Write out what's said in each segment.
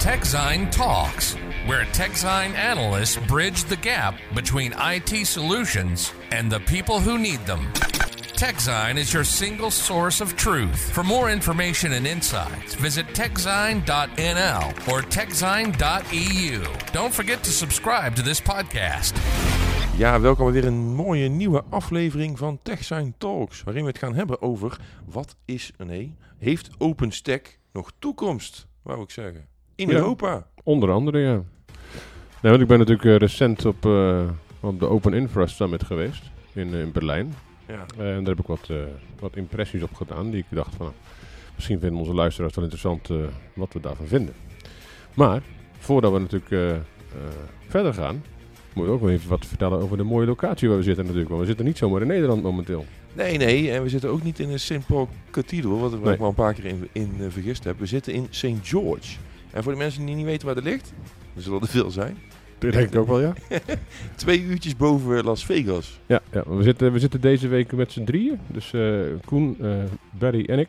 TechZine Talks, where TechZine analysts bridge the gap between IT solutions and the people who need them. TechZine is your single source of truth. For more information and insights, visit techzine.nl or techzine.eu. Don't forget to subscribe to this podcast. Ja, welkom weer een mooie nieuwe aflevering van TechSign Talks, waarin we het gaan hebben over wat is, nee, heeft OpenStack nog toekomst, wou ik zeggen, in Ja. Europa? Onder andere, ja. Nou, want ik ben natuurlijk eh, recent op, eh, op de Open Infra Summit geweest in, eh, in Berlijn. Ja, en daar heb ik wat, wat impressies op gedaan die ik dacht van... nou, misschien vinden onze luisteraars wel interessant wat we daarvan vinden. Maar, voordat we natuurlijk verder gaan... Moet je ook wel even wat vertellen over de mooie locatie waar we zitten natuurlijk. Want we zitten niet zomaar in Nederland momenteel. nee, nee, en we zitten ook niet in een. Paul Cathedral, wat ik Nee. me al een paar keer in, in vergist heb. We zitten in St. George. En voor de mensen die niet weten waar dat ligt, er zullen er veel zijn, Dat denk ik ook wel, ja. twee uurtjes boven Las Vegas. Ja, ja we, zitten, we zitten deze week met z'n drieën. Dus eh, Koen, eh, Barry en ik.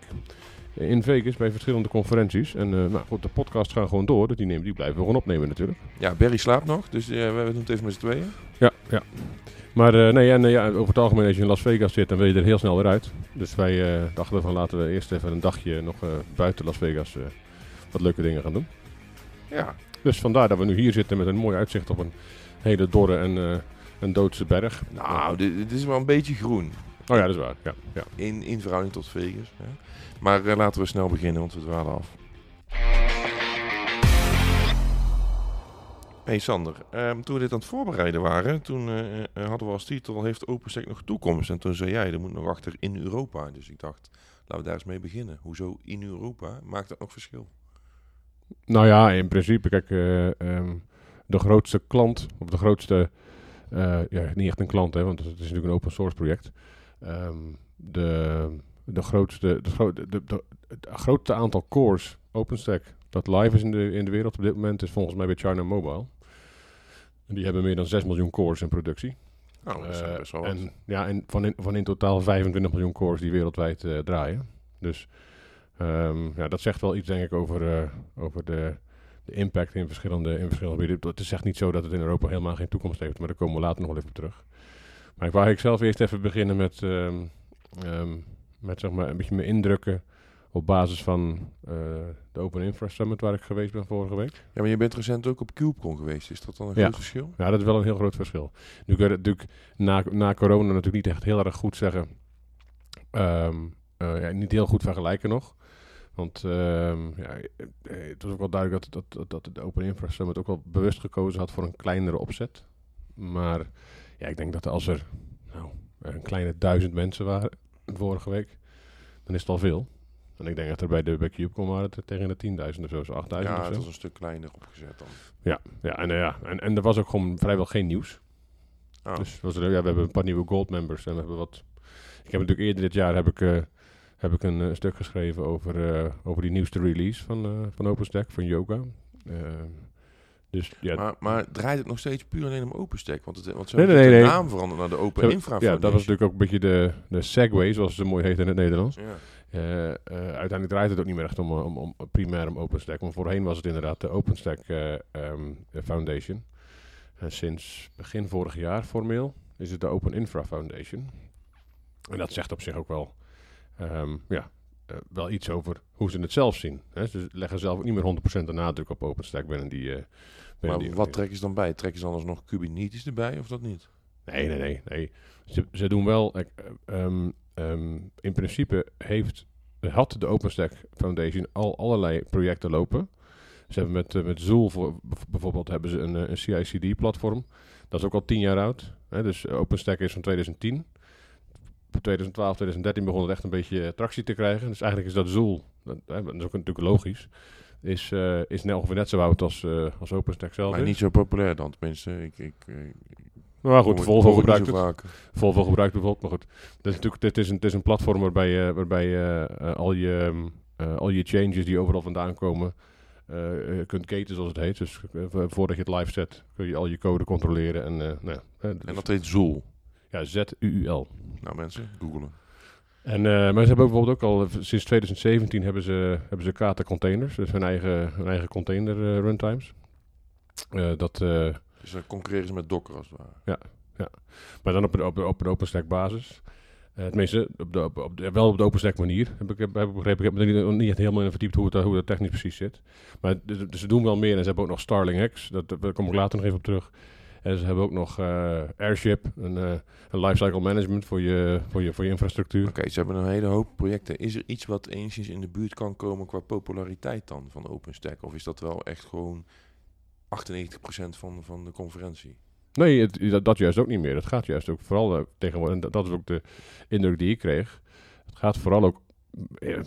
eh, In Vegas bij verschillende conferenties. En nou goed, de podcasts gaan gewoon door. Dus die, nemen, die blijven we gewoon opnemen natuurlijk. Ja, Barry slaapt nog, dus we doen het even met z'n tweeën. Ja, ja. Maar nee, en, ja, over het algemeen als je in Las Vegas zit, dan wil je er heel snel weer uit. Dus wij dachten van laten we eerst even een dagje nog buiten Las Vegas wat leuke dingen gaan doen. Ja, Dus vandaar dat we nu hier zitten met een mooi uitzicht op een hele dorre en eh, een doodse berg. nou, dit, dit is wel een beetje groen. Oh ja, dat is waar. Ja, ja. In, in verhouding tot Vegas. Maar eh, laten we snel beginnen, want we dwalen af. Hey Sander, ehm, toen we dit aan het voorbereiden waren, toen eh, hadden we als titel Heeft OpenStack nog toekomst? En toen zei jij, er moet nog achter in Europa. Dus ik dacht, laten we daar eens mee beginnen. Hoezo in Europa? Maakt dat nog verschil? Nou ja, in principe, kijk, eh, ehm, de grootste klant, of de grootste, eh, ja, niet echt een klant, hè, want het is natuurlijk een open source project. Ehm, de, de, grootste, de, gro- de, de, de- het grootste aantal cores OpenStack dat live is in de, in de wereld op dit moment is volgens mij bij China Mobile. En die hebben meer dan 6 miljoen cores in productie. Nou, dat is Eh, best wel wat. en ja, en van in, van in totaal 25 miljoen cores die wereldwijd draaien. Dus ehm, ja, dat zegt wel iets, denk ik, over, eh, over de, de impact in verschillende, in verschillende gebieden. Het is echt niet zo dat het in Europa helemaal geen toekomst heeft, maar daar komen we later nog wel even op terug. Maar ik wou ik zelf eerst even beginnen met, ehm, ehm, met zeg maar, een beetje mijn indrukken op basis van eh, de Open Infra Summit waar ik geweest ben vorige week. Ja, maar je bent recent ook op CubeCon geweest. Is dat dan een Ja. groot verschil? Ja, dat is wel een heel groot verschil. Nu kun je natuurlijk na, na corona natuurlijk niet echt heel erg goed zeggen. Eh, ja, niet heel goed vergelijken nog. Want ehm, ja, eh, het was ook wel duidelijk dat, dat, dat, dat de Open Infra Summit ook wel bewust gekozen had voor een kleinere opzet. Maar ja, ik denk dat als er nou, een kleine duizend mensen waren vorige week, dan is het al veel. En ik denk dat er bij de bij CubeCon waren het tegen de 10.000 of zo, zo 8.000 Ja, of het zo. was een stuk kleiner opgezet dan. Ja, ja, en, eh, ja en, en er was ook gewoon vrijwel geen nieuws. Oh. Dus was er, ja, we hebben een paar nieuwe gold members en we hebben wat. Ik heb natuurlijk eerder dit jaar heb ik, eh, heb ik een eh, stuk geschreven over, eh, over die nieuwste release van, eh, van OpenStack, van Yoga. Dus ja, Maar, maar draait het nog steeds puur alleen om OpenStack? Want, het, want ze Nee, de naam veranderd naar de Open Infra ja, dat was Foundation. natuurlijk ook een beetje de, de segue, zoals het mooi heet in het Nederlands. Ja. Uiteindelijk draait het ook niet meer echt om, om, om primair om OpenStack. Want voorheen was het inderdaad de OpenStack eh, ehm, Foundation. En sinds begin vorig jaar formeel is het de Open Infra Foundation. En dat zegt op zich ook wel, ehm, ja, eh, wel iets over hoe ze het zelf zien. Hè. Ze leggen zelf ook niet meer 100% de nadruk op OpenStack binnen die... eh, binnen die Maar wat trekken ze dan bij? Trekken ze dan alsnog Kubernetes erbij of dat niet? Nee, nee, nee. nee. Ze, ze doen wel. eh, ehm, ehm, in principe heeft, had de OpenStack Foundation al allerlei projecten lopen. Ze hebben met, eh, met Zool voor, bijv- bijvoorbeeld hebben ze een, eh, een CI/CD-platform. Dat is ook al tien jaar oud. Hè, dus OpenStack is van 2010. Voor 2012, 2013 begon het echt een beetje eh, tractie te krijgen. Dus eigenlijk is dat Zool, dat, hè, dat is ook natuurlijk logisch, is, eh, is net ongeveer net zo oud als, eh, als OpenStack zelf Maar is. niet zo populair dan, tenminste. Ik, ik, ik, maar goed, Volvo gebruikt het. vaak. Volvo gebruikt bijvoorbeeld, maar goed. Het is natuurlijk het is een, het is een platform waarbij je, waarbij je al, je, ehm, eh, al je changes die overal vandaan komen kunt keten, zoals het heet. Dus vo- voordat je het live zet, kun je al je code controleren. En, nou, En dat heet Zool. Ja, Z-U-U-L. Nou mensen, googelen. En, uh, maar ze hebben ook bijvoorbeeld ook al sinds 2017 hebben ze, hebben ze Kata containers, dus hun eigen, hun eigen container uh, runtimes. Uh, dat, dus dan concurreren ze met Docker als het ware. Ja, ja. maar dan op een, op, op een OpenStack basis. tenminste, op de, op, op de, wel op de OpenStack manier. Heb ik, heb, heb ik begrepen. Ik heb me niet, niet helemaal in verdiept hoe het, hoe het technisch precies zit. Maar dus, dus ze doen wel meer en ze hebben ook nog Starling X. Dat, daar kom ik later nog even op terug. En ze hebben ook nog uh, Airship, een, uh, een lifecycle management voor je, voor je, voor je infrastructuur. Oké, okay, ze hebben een hele hoop projecten. Is er iets wat enigszins in de buurt kan komen qua populariteit dan van OpenStack? Of is dat wel echt gewoon 98% van, van de conferentie? Nee, het, dat, dat, juist ook niet meer. Het gaat juist ook vooral uh, tegenwoordig, en dat, dat, is ook de indruk die ik kreeg. Het gaat vooral ook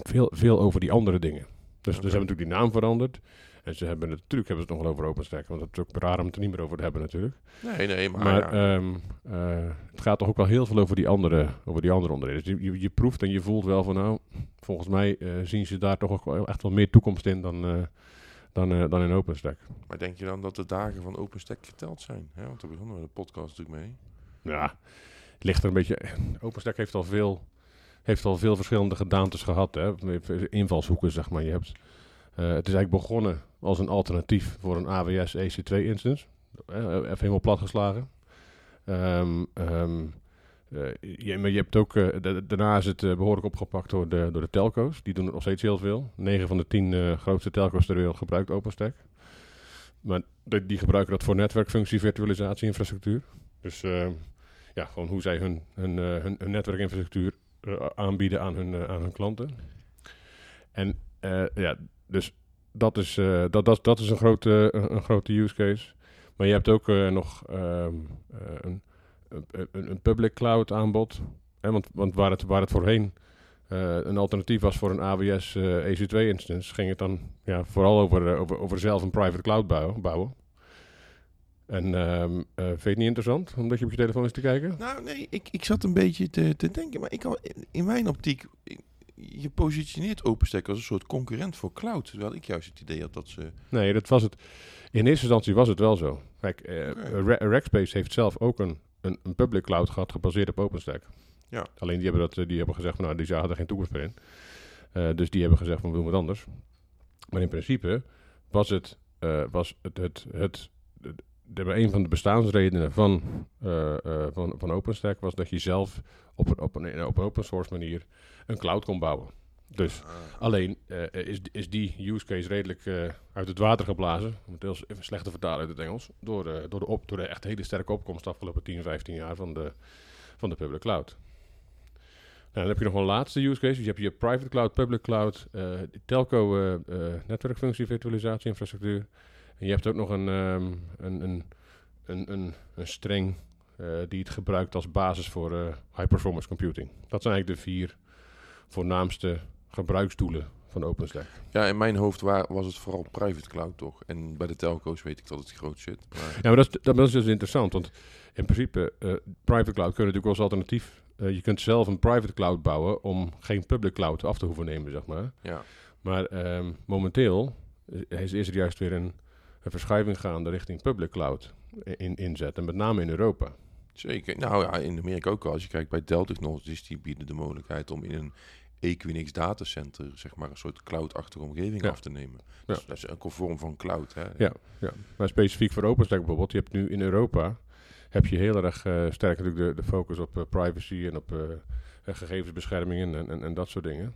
veel, veel over die andere dingen. Dus, okay. dus hebben natuurlijk die naam veranderd. En ze hebben het, natuurlijk hebben ze het nog wel over OpenStack, want het is ook raar om het er niet meer over te hebben natuurlijk. Nee, nee, maar, maar ja. um, uh, het gaat toch ook wel heel veel over die andere, over die andere onderdelen. Dus je, je, je proeft en je voelt wel van nou, volgens mij uh, zien ze daar toch ook wel echt wel meer toekomst in dan, uh, dan, dan in OpenStack. Maar denk je dan dat de dagen van OpenStack geteld zijn? Hè? Want daar begonnen we de podcast natuurlijk mee. Ja, het ligt er een beetje... OpenStack heeft al veel, heeft al veel verschillende gedaantes gehad. Hè? Invalshoeken, zeg maar. Je hebt... Uh, het is eigenlijk begonnen als een alternatief voor een AWS EC2 instance. Uh, even helemaal plat geslagen. Um, je, maar je hebt ook, daarna is het behoorlijk opgepakt door de, door de telco's. Die doen het nog steeds heel veel. 9 van de 10 grootste telco's ter wereld gebruikt OpenStack. Maar die, gebruiken dat voor netwerkfunctie, virtualisatie, infrastructuur. Dus ja, gewoon hoe zij hun, hun, hun, hun netwerkinfrastructuur aanbieden aan hun, aan hun klanten. En ja, dus dat is, uh, dat, dat, dat is een, grote, een, grote use case. Maar je hebt ook uh, nog um, uh, een, een, een, public cloud aanbod. Hè, want, want waar, het, waar het voorheen een alternatief was voor een AWS EC2 instance, ging het dan ja, vooral over, over, over zelf een private cloud bouwen. bouwen. En um, vind je het niet interessant, omdat je op je telefoon is te kijken? Nou, nee, ik, ik zat een beetje te, te denken, maar ik in mijn optiek, je positioneert OpenStack als een soort concurrent voor cloud. Terwijl ik juist het idee had dat ze... Nee, dat was het. In eerste instantie was het wel zo. Kijk, uh, okay. Rackspace heeft zelf ook een, een, een, public cloud gehad gebaseerd op OpenStack. Ja. Alleen die hebben, dat, die hebben gezegd van nou, die zagen er geen toekomst meer in. Uh, dus die hebben gezegd van we doen wat anders. Maar in principe was het, uh, was het, het, het, het de, een van de bestaansredenen van, uh, uh, van, van OpenStack was dat je zelf op een, op een, op een open source manier een cloud kon bouwen. Dus ah. alleen uh, is, is die use case redelijk uit het water geblazen, om het heel even slecht te vertalen uit het Engels, door, door, de, op, door de echt hele sterke opkomst de afgelopen 10, 15 jaar van de, van de public cloud. Nou, dan heb je nog een laatste use case. Dus je hebt je private cloud, public cloud, telco netwerkfunctie, virtualisatie, infrastructuur. En je hebt ook nog een, um, een, een, een, een, een streng uh, die het gebruikt als basis voor uh, high performance computing. Dat zijn eigenlijk de vier voornaamste gebruiksdoelen van OpenStack. Ja, in mijn hoofd waar, was het vooral private cloud toch? En bij de telco's weet ik dat het groot zit. Maar... Ja, maar dat is, dat is dus interessant, want in principe, uh, private cloud kun je natuurlijk als alternatief... je kunt zelf een private cloud bouwen om geen public cloud af te hoeven nemen, zeg maar. Ja. Maar um, momenteel is, is er juist weer een een verschuiving gaande richting public cloud in, inzetten, met name in Europa. Zeker. Nou ja, in Amerika ook al. Als je kijkt bij Dell Technologies, die bieden de mogelijkheid om in een Equinix datacenter, zeg maar, een soort cloud-achtige omgeving ja. af te nemen. Dus ja. dat is een vorm van cloud. Hè? Ja, ja, maar specifiek voor OpenStack bijvoorbeeld, je hebt nu in Europa, heb je heel erg uh, sterk natuurlijk de, de focus op uh, privacy en op uh, gegevensbescherming en, en, en, dat soort dingen.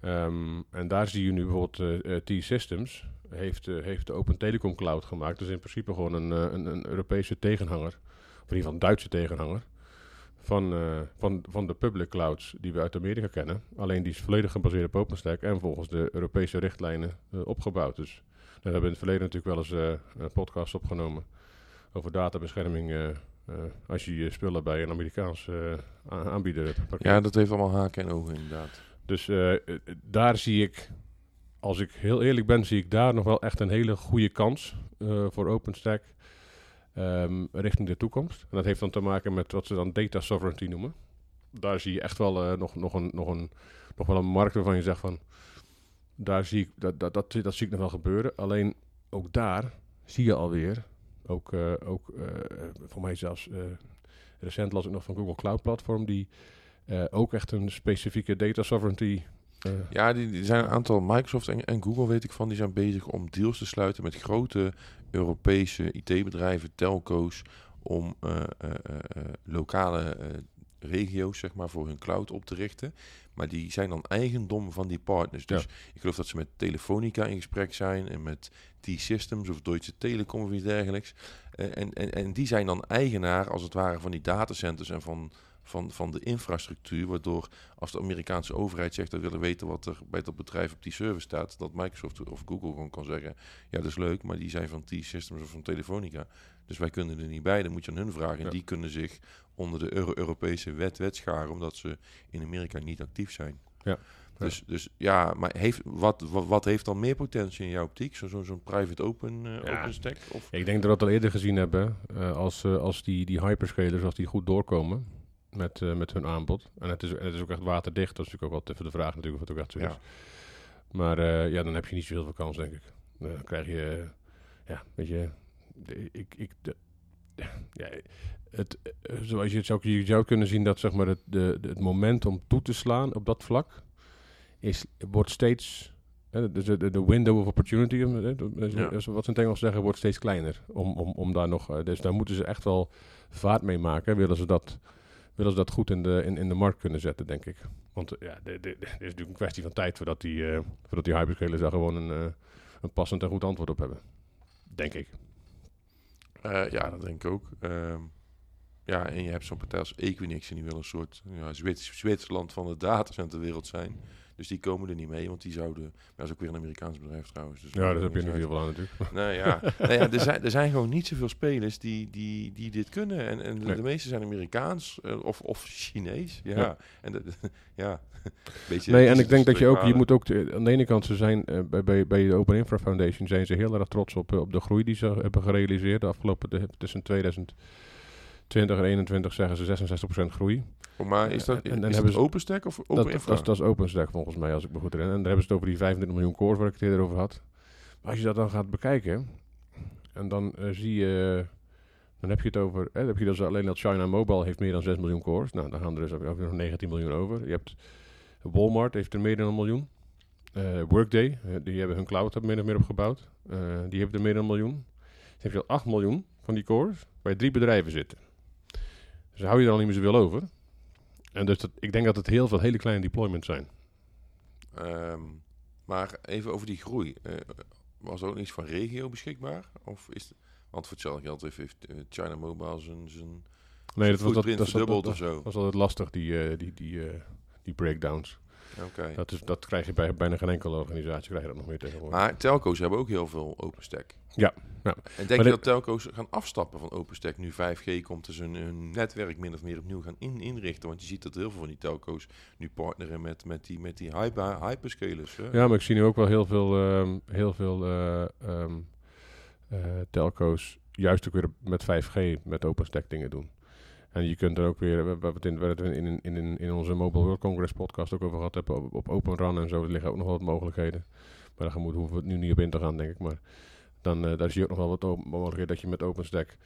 Um, en daar zie je nu bijvoorbeeld T-Systems, heeft, heeft de Open Telecom Cloud gemaakt. Dus in principe gewoon een, een, een, Europese tegenhanger, of in ieder geval een Duitse tegenhanger, van, uh, van, van de public clouds die we uit Amerika kennen. Alleen die is volledig gebaseerd op OpenStack en volgens de Europese richtlijnen opgebouwd. Dus we hebben in het verleden natuurlijk wel eens een podcast opgenomen over databescherming als je je spullen bij een Amerikaans aanbieder hebt. Ja, dat heeft allemaal haken en ogen inderdaad. Dus daar zie ik als ik heel eerlijk ben, zie ik daar nog wel echt een hele goede kans uh, voor OpenStack um, richting de toekomst. En dat heeft dan te maken met wat ze dan data sovereignty noemen. Daar zie je echt wel uh, nog, nog, een, nog, een, nog wel een markt waarvan je zegt van... Daar zie ik, dat, dat, dat, dat zie ik nog wel gebeuren. Alleen ook daar zie je alweer, ook, uh, ook voor mij zelfs... recent las ik nog van Google Cloud Platform, die eh, ook echt een specifieke data sovereignty. Ja, die, die zijn een aantal, Microsoft en, en Google weet ik van, die zijn bezig om deals te sluiten met grote Europese IT-bedrijven, telco's, om eh, eh, eh, lokale regio's, zeg maar, voor hun cloud op te richten. Maar die zijn dan eigendom van die partners. Dus Ja. ik geloof dat ze met Telefonica in gesprek zijn en met T-Systems of Deutsche Telekom of iets dergelijks. En, en, en die zijn dan eigenaar, als het ware, van die datacenters en van, van, van de infrastructuur. Waardoor als de Amerikaanse overheid zegt dat we willen weten wat er bij dat bedrijf op die server staat, dat Microsoft of Google gewoon kan zeggen: Ja, dat is leuk, maar die zijn van T-Systems of van Telefonica. Dus wij kunnen er niet bij. Dan moet je aan hun vragen. En Ja. die kunnen zich onder de Euro Europese wet wetscharen, omdat ze in Amerika niet actief zijn. Ja. Dus, dus ja, maar heeft, wat, wat, wat heeft dan meer potentie in jouw optiek? Zo- Zo'n zo'n private open, eh Ja. open stack? Of? Ik denk dat we dat al eerder gezien hebben. eh, als eh, als die, die hyperscalers, als die goed doorkomen met, eh, met hun aanbod. En het, is, het is ook echt waterdicht. Dat is natuurlijk ook even de vraag natuurlijk of het ook echt zo is. Maar eh, ja, dan heb je niet zoveel kans, denk ik. Dan krijg je, eh, ja, weet je, ik, ik, de, ja, het, zoals je het zou, je zou kunnen zien dat zeg maar het, de, het moment om toe te slaan op dat vlak is, wordt steeds, dus de, de, de window of opportunity, Ja. wat ze in het Engels zeggen, wordt steeds kleiner. Om, om, om daar nog, dus daar moeten ze echt wel vaart mee maken, willen ze dat, willen ze dat goed in de, in, in de markt kunnen zetten, denk ik. Want eh, ja, het is natuurlijk een kwestie van tijd voordat die, eh, voordat die hyperscalers daar gewoon een, eh, een passend en goed antwoord op hebben. Denk ik. Ja, dat denk ik ook. Ehm, ja, en je hebt zo'n partij als Equinix en die wil een soort ja, Zwits- Zwitserland van de datacenterwereld zijn. Dus die komen er niet mee, want die zouden... Maar dat is ook weer een Amerikaans bedrijf trouwens. Dus Ja, daar heb je niet heel veel aan natuurlijk. Nee, ja. nee, ja er, zijn, er zijn gewoon niet zoveel spelers die, die, die dit kunnen. En, en de, Nee. de meeste zijn Amerikaans eh, of, of Chinees. Ja, Ja. en de, ja. Beetje Nee, en ik denk dat je ook, je moet ook, de- aan de ene kant, ze zijn eh, bij, bij, bij de Open Infra Foundation zijn ze heel erg trots op, eh, op de groei die ze hebben gerealiseerd. De afgelopen, de, tussen 2020 en 2021 zeggen ze 66% groei. Oh, Maar is dat, En- en dan is hebben dat ze- OpenStack of Open Dat, dat, Infra? is, dat is OpenStack volgens mij, als ik me goed herinner. En daar hebben ze het over die 25 miljoen cores waar ik het eerder over had. Maar als je dat dan gaat bekijken, en dan eh, zie je, dan heb je het over, eh, dan heb je dus alleen dat China Mobile heeft meer dan 6 miljoen cores. Nou, dan gaan er dus ook nog 19 miljoen over. Je hebt Walmart heeft er meer dan een miljoen. Eh, Workday, eh, die hebben hun cloud er min of meer opgebouwd. Eh die hebben er meer dan een miljoen. Dan heb je al 8 miljoen van die cores, waar drie bedrijven zitten. Dus hou je er al niet meer zoveel over. En dus dat, ik denk dat het heel veel hele kleine deployments zijn. Ehm, maar even over die groei. Eh, was er ook iets van regio beschikbaar? Of is het, want voor hetzelfde geld heeft, eh, China Mobile zijn, zijn Nee, dat was, dat, footprint dat, dat, dat, of zo. was altijd lastig, die, eh, die, die, die breakdowns. Dat, is, dat krijg je bij bijna geen enkele organisatie krijg je dat nog meer tegenwoordig. Maar telco's hebben ook heel veel OpenStack. Ja, ja. En denk Maar je dat telco's gaan afstappen van OpenStack nu 5G komt, dus hun, hun netwerk min of meer opnieuw gaan in, inrichten? Want je ziet dat heel veel van die telco's nu partneren met, met die, met die hyper, hyperscalers. hè? Ja, maar ik zie nu ook wel heel veel, ehm, heel veel eh, ehm, eh, telco's juist ook weer met 5G met OpenStack dingen doen. En je kunt er ook weer, in, we het in, in, in, in onze Mobile World Congress podcast ook over gehad hebben, op, op Open Run en zo, er liggen ook nog wat mogelijkheden. Maar daar we, hoeven we het nu niet op in te gaan, denk ik. Maar dan eh, daar zie je ook nog wel wat mogelijkheden dat je met OpenStack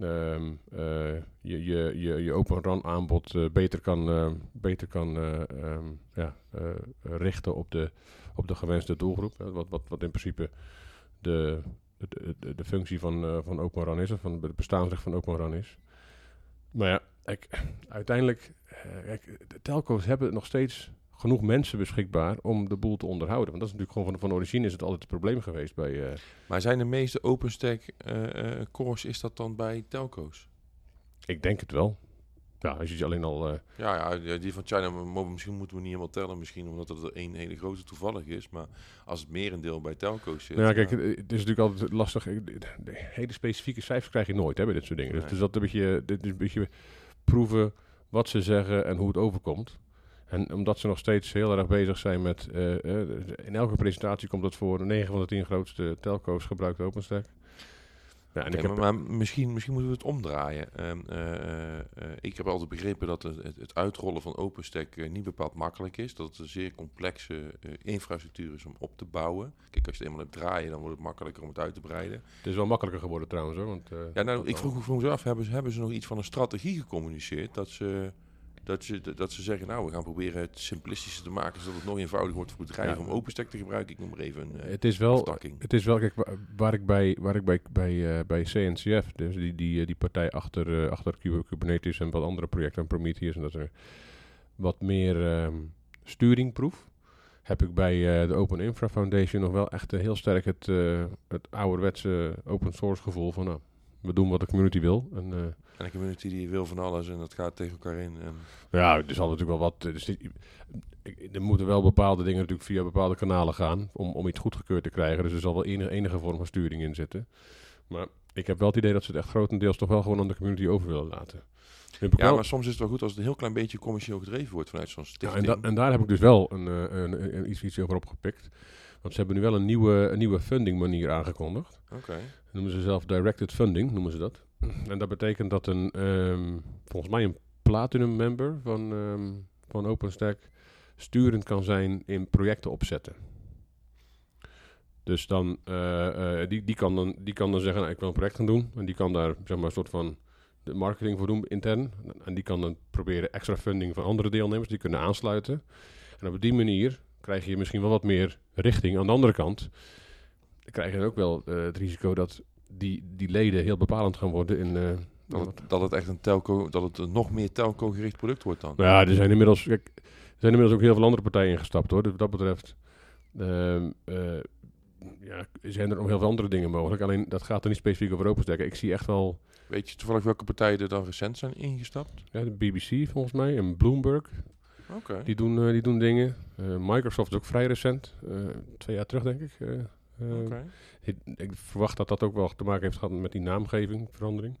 eh, je, je, je, je Open Run aanbod eh, beter kan, beter kan eh, ehm, ja, richten op de, op de gewenste doelgroep. Wat, wat, wat in principe de, de, de, de functie van, van Open Run is, of van het bestaansrecht van Open Run is. Maar ja, ik, uiteindelijk, eh, kijk, de telco's hebben nog steeds genoeg mensen beschikbaar om de boel te onderhouden. Want dat is natuurlijk gewoon van, van origine is het altijd het probleem geweest bij... eh, Maar zijn de meeste OpenStack eh, cores, is dat dan bij telco's? ik denk het wel. Ja, als je alleen al... eh, Ja, ja, die van China misschien moeten we niet helemaal tellen. Misschien omdat het er één hele grote toevallig is. Maar als het merendeel bij telco's zit... Nou ja, kijk, het is natuurlijk altijd lastig. Ik- De hele specifieke cijfers krijg je nooit hè, bij dit soort dingen. Dus, Nee. dus dat een beetje, dit is een beetje proeven wat ze zeggen en hoe het overkomt. En omdat ze nog steeds heel erg bezig zijn met... eh, eh, in elke presentatie komt het voor. 9 van de 10 grootste telco's gebruikt OpenStack. Ja, en ik heb, maar, misschien, misschien moeten we het omdraaien. Ehm, eh, eh, eh, ik heb altijd begrepen dat het, het, uitrollen van OpenStack niet bepaald makkelijk is. Dat het een zeer complexe infrastructuur is om op te bouwen. Kijk, als je het eenmaal hebt draaien, dan wordt het makkelijker om het uit te breiden. het is wel makkelijker geworden trouwens hoor. Want, Ja, nou, ik vroeg, vroeg me af, hebben ze, hebben ze nog iets van een strategie gecommuniceerd? Dat ze Dat, je, dat ze zeggen, nou, we gaan proberen het simplistischer te maken, zodat het nog eenvoudiger wordt voor bedrijven Ja. om OpenStack te gebruiken. Ik noem maar even een eh, Het is wel, aftakking. het is wel kijk, wa- waar ik bij, waar ik bij, bij, eh, bij CNCF, dus die, die, eh, die partij achter, achter Kub- Kubernetes en wat andere projecten, en Prometheus en dat er wat meer ehm, sturing proef, heb ik bij de Open Infra Foundation nog wel echt heel sterk het, het ouderwetse open source gevoel van, nou, we doen wat de community wil. En, eh, En een community die wil van alles en dat gaat tegen elkaar in. En, Ja, er zal natuurlijk wel wat. Dus er moeten wel bepaalde dingen natuurlijk via bepaalde kanalen gaan om, om iets goedgekeurd te krijgen. Dus er zal wel enige, enige vorm van sturing in zitten. Maar ik heb wel het idee dat ze het echt grotendeels toch wel gewoon aan de community over willen laten. Ja, maar soms is het wel goed als het een heel klein beetje commercieel gedreven wordt vanuit zo'n ja, stichting. en, da- en daar heb ik dus wel een, eh, een, een- iets, iets over opgepikt. Want ze hebben nu wel een nieuwe, een nieuwe funding manier aangekondigd. Oké. Noemen ze zelf directed funding, noemen ze dat. En dat betekent dat een, ehm, volgens mij een platinum member van, ehm, van OpenStack sturend kan zijn in projecten opzetten. Dus dan, eh, eh, die, die, kan dan, die kan dan zeggen, nou, ik wil een project gaan doen. En die kan daar zeg maar, een soort van de marketing voor doen intern. En die kan dan proberen extra funding van andere deelnemers, die kunnen aansluiten. En op die manier krijg je misschien wel wat meer richting. Aan de andere kant krijg je ook wel eh, het risico dat die, die leden heel bepalend gaan worden in... eh, Dat, het, dat het echt een telco, dat het een nog meer telco gericht product wordt dan. nou ja, er zijn inmiddels, kijk, er zijn inmiddels ook heel veel andere partijen ingestapt hoor. Dus wat dat betreft ehm, eh, ja, zijn er nog heel veel andere dingen mogelijk. Alleen dat gaat er niet specifiek over OpenStack. Ik zie echt wel Weet je toevallig welke partijen er dan recent zijn ingestapt? ja, de BBC volgens mij en Bloomberg. Oké. Die doen, die doen dingen. Microsoft is ook vrij recent. twee jaar terug denk ik. Eh, eh, Oké. Ik, ik verwacht dat dat ook wel te maken heeft gehad met die naamgeving, verandering.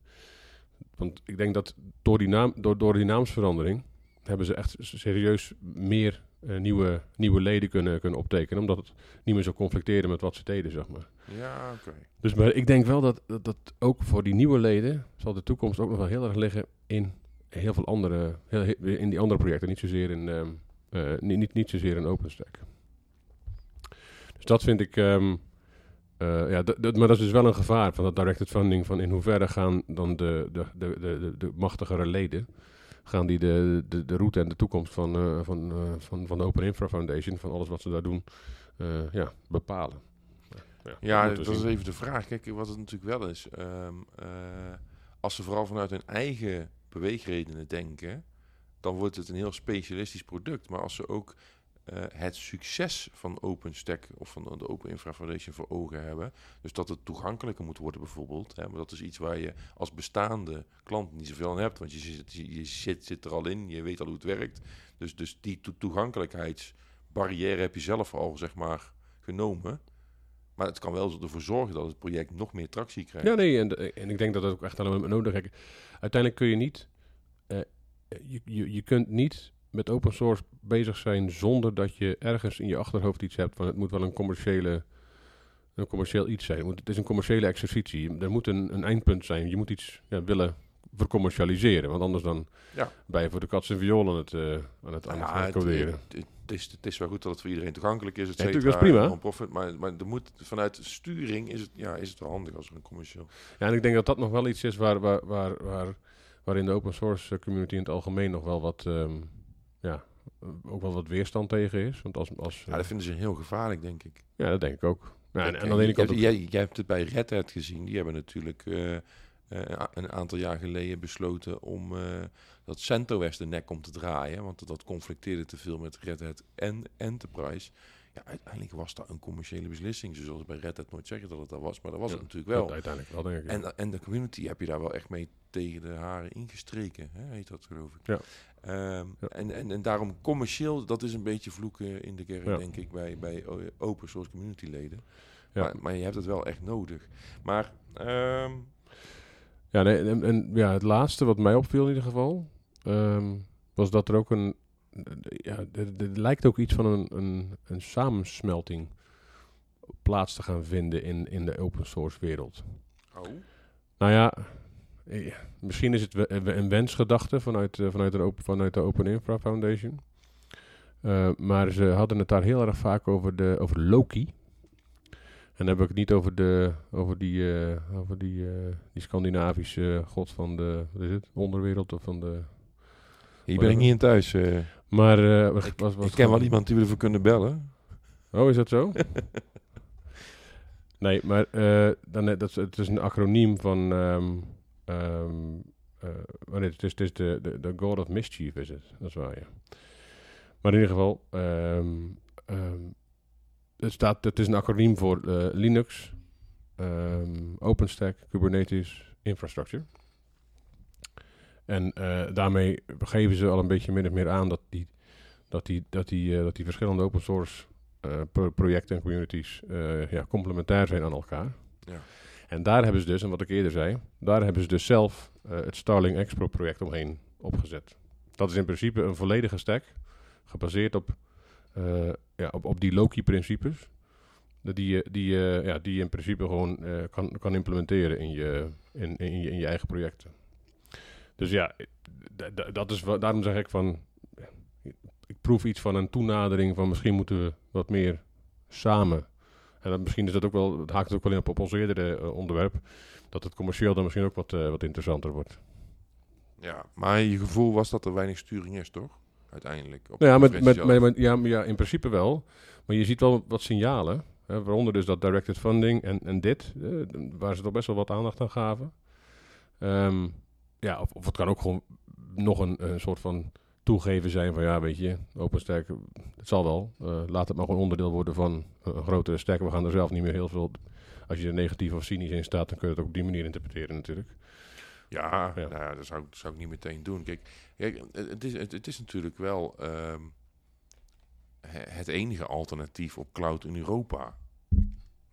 Want ik denk dat door die, naam, door, door die naamsverandering hebben ze echt serieus meer eh, nieuwe, nieuwe leden kunnen, kunnen optekenen. Omdat het niet meer zo conflicteerde met wat ze deden, zeg maar. Ja, oké. Dus maar ik denk wel dat, dat, dat ook voor die nieuwe leden zal de toekomst ook nog wel heel erg liggen in heel veel andere, heel, heel- in die andere projecten. Niet zozeer in, ehm, eh, niet, niet, niet zozeer in OpenStack. Dus dat vind ik, ehm, eh, ja, maar dat is dus wel een gevaar van dat directed funding. Van in hoeverre gaan dan de, de, de, de, de, machtigere leden, gaan die de, de, de route en de toekomst van, eh, van, eh, van, van de Open Infra Foundation, van alles wat ze daar doen, ja, bepalen. Ja, dat is even de vraag. Kijk, wat het natuurlijk wel is. ehm, eh, als ze vooral vanuit hun eigen beweegredenen denken, dan wordt het een heel specialistisch product. Maar als ze ook eh, het succes van OpenStack of van de Open Infra Foundation voor ogen hebben, dus dat het toegankelijker moet worden bijvoorbeeld, hè, maar dat is iets waar je als bestaande klant niet zoveel aan hebt, want je zit, je, zit, er al in, je weet al hoe het werkt. Dus, dus die to- toegankelijkheidsbarrière heb je zelf al, zeg maar, genomen. Maar het kan wel ervoor zorgen dat het project nog meer tractie krijgt. Ja, nee, en, en ik denk dat dat ook echt allemaal nodig is. Uiteindelijk kun je niet, eh, je, je kunt niet met open source bezig zijn zonder dat je ergens in je achterhoofd iets hebt van het moet wel een commerciële, een commercieel iets zijn. Het, het is een commerciële exercitie. Er moet een, een eindpunt zijn. Je moet iets ja, willen vercommercialiseren, want anders dan Ja. ben je voor de kat en viool aan het, eh, aan het, aan het ja, het, coderen. het, het is, het is wel goed dat het voor iedereen toegankelijk is. Et Ja, natuurlijk, dat is prima. non-profit, maar, maar er moet, vanuit sturing is het, ja, is het wel handig als er een commercieel... Ja, en ik denk dat dat nog wel iets is waar, waar, waar, waar, waarin de open source community in het algemeen nog wel wat, ehm, ja, eh, ook wel wat weerstand tegen is. Want als, als, Ja, dat vinden ze heel gevaarlijk, denk ik. ja, dat denk ik ook. Ja, en, aan de ene kant jij, jij, hebt het bij Red Hat gezien. Die hebben natuurlijk eh, eh, een aantal jaar geleden besloten om eh, dat CentOS de nek om te draaien. Want dat conflicteerde te veel met Red Hat en Enterprise. Ja, uiteindelijk was dat een commerciële beslissing. Ze zullen bij Red Hat nooit zeggen dat het dat was, maar dat was Ja, het natuurlijk wel. uiteindelijk wel, denk ik. En, en de community heb je daar wel echt mee tegen de haren ingestreken, hè, heet dat geloof ik. Ja. Ehm, Ja. En, en, en daarom commercieel, dat is een beetje vloeken in de kerk, Ja. denk ik, bij, bij open source community leden. Ja. Maar, maar je hebt het wel echt nodig. Maar ehm, Ja, nee, en, en ja, het laatste wat mij opviel in ieder geval, ehm, was dat er ook een, ja, er, er lijkt ook iets van een, een, een samensmelting plaats te gaan vinden in, in de open source wereld. oh. Nou ja, misschien is het een wensgedachte vanuit, eh, vanuit, een open, vanuit de Open Infra Foundation. Eh, maar ze hadden het daar heel erg vaak over, de, over Loki. En dan heb ik het niet over, de, over, die, eh, over die, die Scandinavische god van de wat is het, onderwereld of van de Hier ben ik niet in thuis. Maar ik wat- wat ik ken wel iemand die we ervoor kunnen bellen. Oh, is dat zo? nee, maar dan, dat, het is een acroniem van... ehm oh nee, het is, het is de, de, God of Mischief, is het. Dat is waar, ja. Maar in ieder geval... ehm, het, staat, het is een acroniem voor eh, Linux, OpenStack, Kubernetes, Infrastructure. En eh, daarmee geven ze al een beetje min of meer aan dat die, dat die, dat die, dat die verschillende open source pro- projecten en communities ja, complementair zijn aan elkaar. Ja. En daar hebben ze dus, en wat ik eerder zei, daar hebben ze dus zelf eh, het Starling Expro project omheen opgezet. Dat is in principe een volledige stack, gebaseerd op, eh, ja, op, op die Loki-principes. Die je, die, je- ja, die in principe gewoon eh, kan, kan implementeren in je, in, in, je, in je eigen projecten. Dus ja, dat is, daarom zeg ik van, ik proef iets van een toenadering van misschien moeten we wat meer samen. En dan misschien is dat ook wel, het haakt ook wel in op, op ons eerdere eh, onderwerp, dat het commercieel dan misschien ook wat, eh, wat interessanter wordt. Ja, maar je gevoel was dat er weinig sturing is, toch? Uiteindelijk. Op Nou ja, met, met, met, met- ja, ja, in principe wel. Maar je ziet wel wat signalen. Hè, waaronder dus dat directed funding en, en dit, eh, waar ze toch best wel wat aandacht aan gaven. Ehm, ja, of, of het kan ook gewoon nog een, een soort van toegeven zijn van ja, weet je, OpenStack, het zal wel. Eh, laat het maar gewoon onderdeel worden van een grotere stack. We gaan er zelf niet meer heel veel... Als je er negatief of cynisch in staat, dan kun je het ook op die manier interpreteren natuurlijk. Ja, Ja. Nou ja, dat, zou, dat zou ik niet meteen doen. Kijk, kijk het, is, het, het is natuurlijk wel ehm, he- het enige alternatief op cloud in Europa.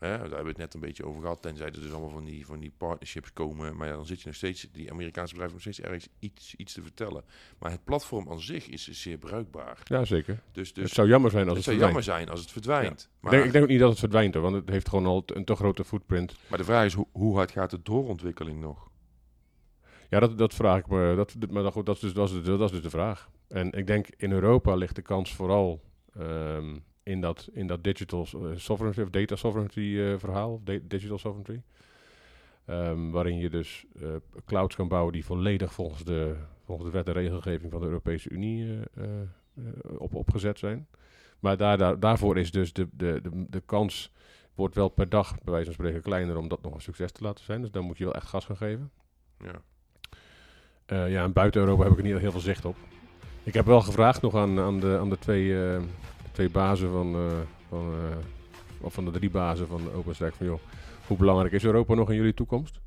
Hè, daar hebben we het net een beetje over gehad. Tenzij er dus allemaal van die, van die partnerships komen. Maar ja, dan zit je nog steeds, die Amerikaanse bedrijven nog steeds ergens iets, iets te vertellen. Maar het platform aan zich is zeer bruikbaar. Ja, zeker. Dus, dus het zou jammer zijn als het het, zou verdwijnt. jammer zijn als het verdwijnt. Maar, denk, ik denk ook niet dat het verdwijnt, hoor, want het heeft gewoon al een te grote footprint. maar de vraag is, hoe, hoe hard gaat de doorontwikkeling nog? Ja, dat, dat vraag ik me. Dat, maar goed, dat, is dus, dat, is, dus- dat is dus de vraag. En ik denk in Europa ligt de kans vooral ehm, in, dat, in dat digital eh, sovereignty of data sovereignty eh, verhaal, digital sovereignty. Ehm, waarin je dus eh, clouds kan bouwen die volledig volgens de, volgens de wet en regelgeving van de Europese Unie op, opgezet zijn. Maar daar, daar, daarvoor is dus de, de, de, de kans wordt wel per dag bij wijze van spreken kleiner om dat nog een succes te laten zijn. Dus dan moet je wel echt gas gaan geven. Ja. Ja, en buiten Europa heb ik er niet heel veel zicht op. Ik heb wel gevraagd nog aan, aan, de, aan de, twee, twee bazen van, eh, van, eh, of van de drie bazen van OpenStack van joh, hoe belangrijk is Europa nog in jullie toekomst?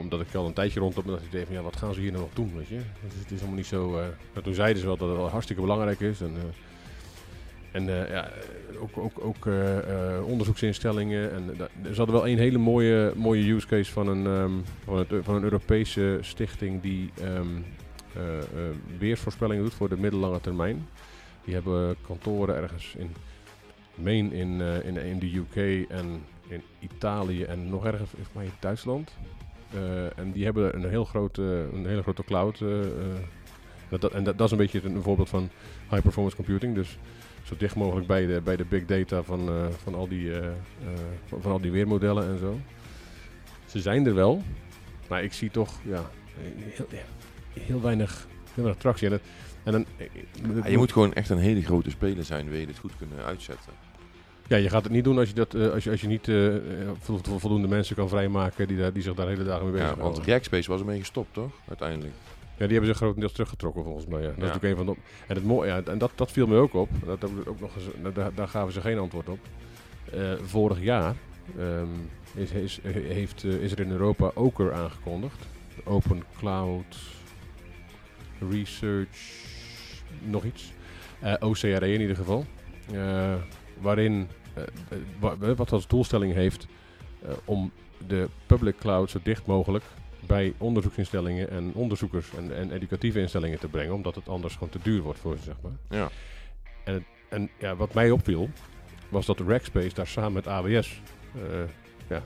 Omdat ik al een tijdje met dat idee van ja, wat gaan ze hier nou nog doen, weet je? Is, het is helemaal niet zo... maar toen zeiden ze wel dat het wel hartstikke belangrijk is en... en ja, ook, ook, ook onderzoeksinstellingen. En ze hadden wel een hele mooie, mooie use case van een, ehm, van, een Europese stichting die eh, weersvoorspellingen doet voor de middellange termijn. Die hebben kantoren ergens in Maine, in, eh, in, in de UK en in Italië en nog ergens in Duitsland. Eh, en die hebben een, heel grote, een hele grote cloud. eh, eh, dat, dat- en dat, is een beetje een, voorbeeld van high performance computing. Dus zo dicht mogelijk bij de, bij de big data van, eh, van, al die, eh, eh, van, van al die weermodellen en zo. Ze zijn er wel, maar ik zie toch ja, heel, heel, weinig, heel weinig tractie. En, het, en dan, Ja, je moet gewoon echt een hele grote speler zijn, wil je dit goed kunnen uitzetten. ja, je gaat het niet doen als je, dat, eh, als je, als je niet eh, eh, vol- vol- voldoende mensen kan vrijmaken die, daar, die zich daar de hele dagen mee bezig Ja, want Rackspace was ermee gestopt, toch? Uiteindelijk. Ja, die hebben ze grotendeels teruggetrokken volgens mij. Ja. Dat is natuurlijk een van de. En, het mooie, ja, en dat, dat viel me ook op. Dat, hebben we ook nog eens, daar, daar gaven ze geen antwoord op. Eh, vorig jaar ehm, is, is, heeft, eh, is er in Europa OCR aangekondigd. Open Cloud Research, nog iets. Eh, OCRE in ieder geval. Eh, waarin, eh, wa- wat als doelstelling heeft om de public cloud zo dicht mogelijk bij onderzoeksinstellingen en onderzoekers en, en educatieve instellingen te brengen, omdat het anders gewoon te duur wordt voor ze, zeg maar. Ja. En, en ja, wat mij opviel, was dat Rackspace daar samen met AWS ja,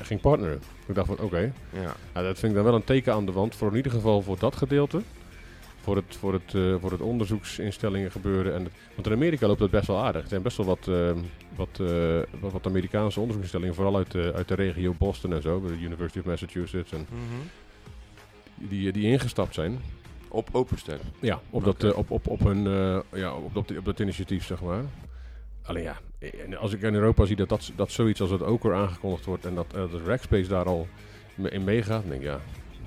ging partneren. Ik dacht van, oké, Ja. nou, dat vind ik dan wel een teken aan de wand, voor in ieder geval voor dat gedeelte. Voor het, voor het, eh, voor het onderzoeksinstellingen gebeuren. En het- want in Amerika loopt dat best wel aardig. Er zijn best wel wat, eh, wat, eh, wat, wat Amerikaanse onderzoeksinstellingen, vooral uit de, uit de regio Boston en zo, de University of Massachusetts en Mhm. die, die ingestapt zijn. Op OpenStack. Ja, op, dat, eh, op, op, op, hun, eh, ja, op, dat, op dat initiatief, zeg maar. Alleen ja, als ik in Europa zie dat, dat, dat zoiets als het ook weer aangekondigd wordt en dat, eh, dat Rackspace daar al in meegaat, dan denk ik ja,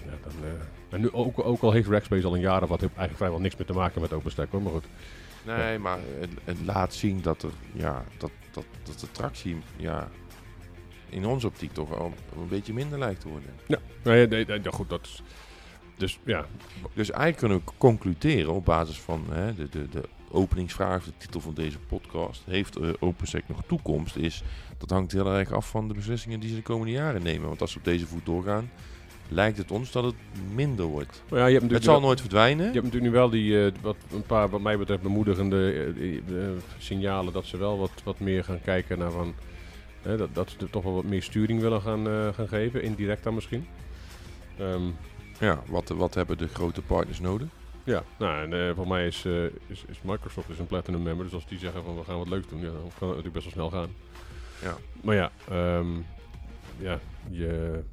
ja dan, eh, en nu ook, ook al heeft Rackspace al een jaar of wat, heeft eigenlijk vrijwel niks meer te maken met OpenStack hoor, maar goed. Nee, maar het, het laat zien dat er, ja, dat, dat, dat de tractie, ja, in onze optiek toch wel een beetje minder lijkt te worden. Ja, nee, nee, nee, ja, goed, dat is, dus ja, Dus eigenlijk kunnen we concluderen op basis van hè, de, de, de openingsvraag, de titel van deze podcast, heeft eh, OpenSec nog toekomst? Is, dat hangt heel erg af van de beslissingen die ze de komende jaren nemen. Want als ze op deze voet doorgaan, lijkt het ons dat het minder wordt. maar ja, je hebt Het zal nooit verdwijnen. Je hebt natuurlijk nu wel die, eh, wat, een paar, wat mij betreft, bemoedigende eh, signalen dat ze wel wat, wat meer gaan kijken naar van, dat, dat ze er toch wel wat meer sturing willen gaan, eh, gaan geven, indirect dan misschien. Ehm, Ja, wat, wat hebben de grote partners nodig? ja, nou, en voor mij is, is, is Microsoft is een platinum member, dus als die zeggen van we gaan wat leuks doen, ja, dan kan het natuurlijk best wel snel gaan. Ja. Maar ja, ehm, ja, je...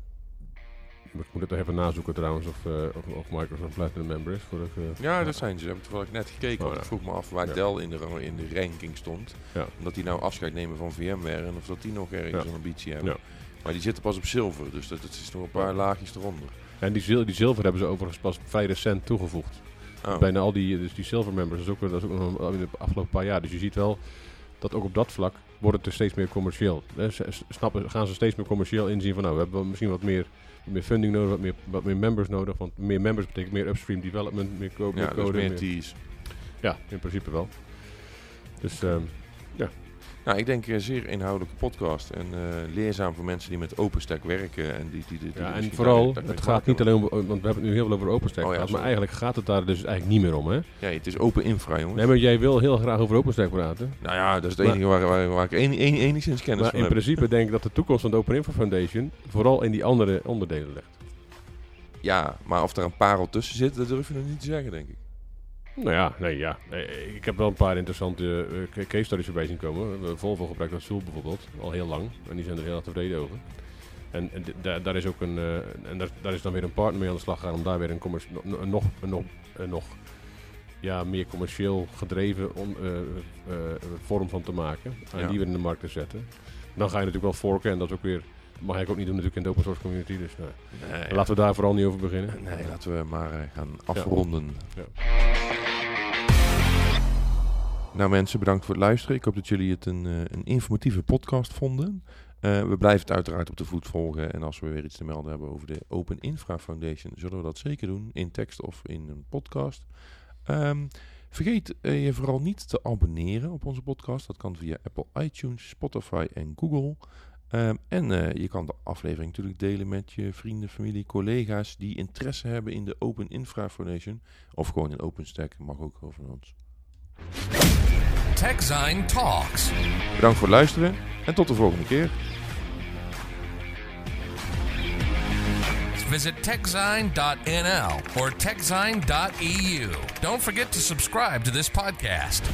Ik moet het nog even nazoeken trouwens of, eh, of, of Microsoft platinum member is. Voordat ik, eh, Ja, dat zijn ze. Hebben toevallig net gekeken. Oh, ja. ik vroeg me af waar Ja. Dell in de, in de ranking stond. Ja. Omdat die nou afscheid nemen van VMware en of dat die nog ergens een ambitie hebben. Ja. Maar die zitten pas op zilver, dus dat, dat is nog een paar laagjes eronder. En die, zil, die zilver hebben ze overigens pas vrij recent toegevoegd. Oh. Bijna al die, dus die silver members, dat is ook, dat is ook in de afgelopen paar jaar. Dus je ziet wel dat ook op dat vlak wordt het er steeds meer commercieel. Hè, snappen, gaan ze steeds meer commercieel inzien van nou, we hebben misschien wat meer, meer funding nodig, wat meer, wat meer members nodig. Want meer members betekent meer upstream development, meer, co- meer Ja, dus code. meer meer- ja, in principe wel. Dus ehm, Nou, ik denk een zeer inhoudelijke podcast en eh, leerzaam voor mensen die met OpenStack werken. En, die, die, die, die ja, en vooral, daar- daar mee het gaat niet alleen om, want we hebben het nu heel veel over OpenStack Oh ja, gehad, maar eigenlijk gaat het daar dus eigenlijk niet meer om. Hè? Ja, het is open infra, jongens. Nee, maar jij wil heel graag over OpenStack praten. Nou ja, dat is het Maar- enige waar, waar, waar ik een, een, enigszins kennis Maar in heb. principe denk ik dat de toekomst van de Open Infra Foundation vooral in die andere onderdelen ligt. Ja, maar of er een parel tussen zit, dat durf je nog niet te zeggen, denk ik. Nou ja, nee, ja. Nee, Ik heb wel een paar interessante eh, case studies erbij zien komen. Hebben Volvo gebruikt dat Zool bijvoorbeeld, al heel lang. En die zijn er heel erg tevreden over. En, en daar- daar is ook een, eh, en daar, daar is dan weer een partner mee aan de slag gegaan om daar weer een, commerci- nog, een nog, een nog ja, meer commercieel gedreven on- eh, eh, vorm van te maken. En Ja. die weer in de markt te zetten. Dan ga je natuurlijk wel forken en dat is ook weer, mag ik ook niet doen natuurlijk in de open source community. Dus nou, Nee, laten we daar vooral niet over beginnen. nee laten we maar eh, gaan afronden. Ja. Nou mensen, bedankt voor het luisteren. Ik hoop dat jullie het een, eh, een informatieve podcast vonden. Eh, we blijven het uiteraard op de voet volgen. En als we weer iets te melden hebben over de Open Infra Foundation, zullen we dat zeker doen. In tekst of in een podcast. Ehm, vergeet eh, je vooral niet te abonneren op onze podcast. Dat kan via Apple iTunes, Spotify en Google. Ehm, en eh, je kan de aflevering natuurlijk delen met je vrienden, familie, collega's die interesse hebben in de Open Infra Foundation. Of gewoon in OpenStack, mag ook over ons. TechZine Talks. Bedankt voor het luisteren en tot de volgende keer. Visit techzine.nl or techzine.eu. Don't forget to subscribe to this podcast.